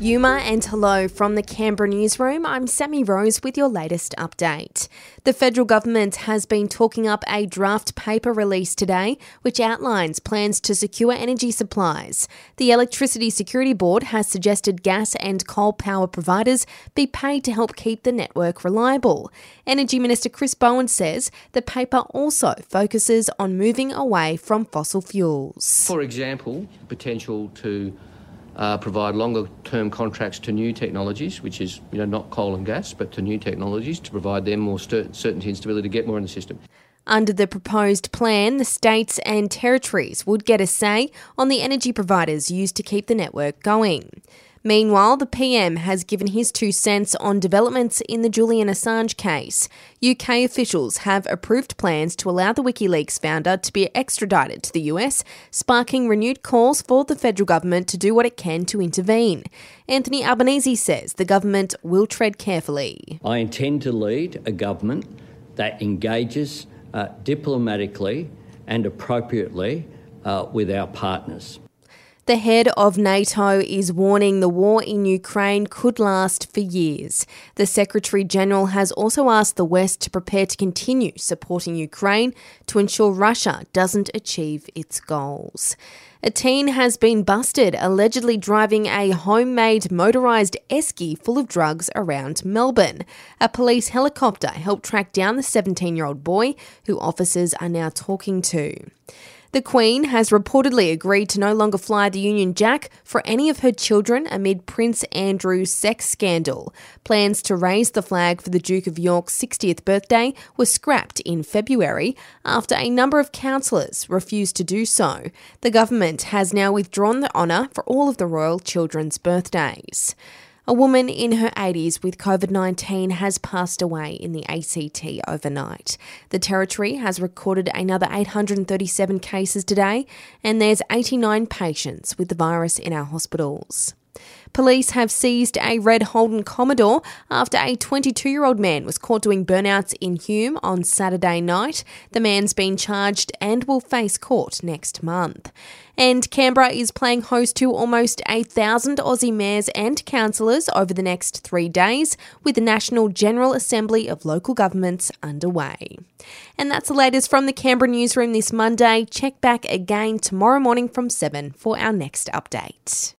Yuma and hello from the Canberra newsroom. I'm Sammy Rose with your latest update. The federal government has been talking up a draft paper released today which outlines plans to secure energy supplies. The Electricity Security Board has suggested gas and coal power providers be paid to help keep the network reliable. Energy Minister Chris Bowen says the paper also focuses on moving away from fossil fuels. For example, potential to uh, provide longer term contracts to new technologies, which is you know not coal and gas, but to new technologies to provide them more cer- certainty and stability to get more in the system. Under the proposed plan, the states and territories would get a say on the energy providers used to keep the network going. Meanwhile, the PM has given his two cents on developments in the Julian Assange case. UK officials have approved plans to allow the WikiLeaks founder to be extradited to the US, sparking renewed calls for the federal government to do what it can to intervene. Anthony Albanese says the government will tread carefully. I intend to lead a government that engages uh, diplomatically and appropriately uh, with our partners. The head of NATO is warning the war in Ukraine could last for years. The Secretary General has also asked the West to prepare to continue supporting Ukraine to ensure Russia doesn't achieve its goals. A teen has been busted allegedly driving a homemade motorised esky full of drugs around Melbourne. A police helicopter helped track down the 17 year old boy, who officers are now talking to. The Queen has reportedly agreed to no longer fly the Union Jack for any of her children amid Prince Andrew's sex scandal. Plans to raise the flag for the Duke of York's 60th birthday were scrapped in February after a number of councillors refused to do so. The government has now withdrawn the honour for all of the royal children's birthdays. A woman in her 80s with COVID 19 has passed away in the ACT overnight. The Territory has recorded another 837 cases today, and there's 89 patients with the virus in our hospitals. Police have seized a red Holden Commodore after a 22 year old man was caught doing burnouts in Hume on Saturday night. The man's been charged and will face court next month. And Canberra is playing host to almost a thousand Aussie mayors and councillors over the next three days, with the National General Assembly of Local Governments underway. And that's the latest from the Canberra newsroom this Monday. Check back again tomorrow morning from 7 for our next update.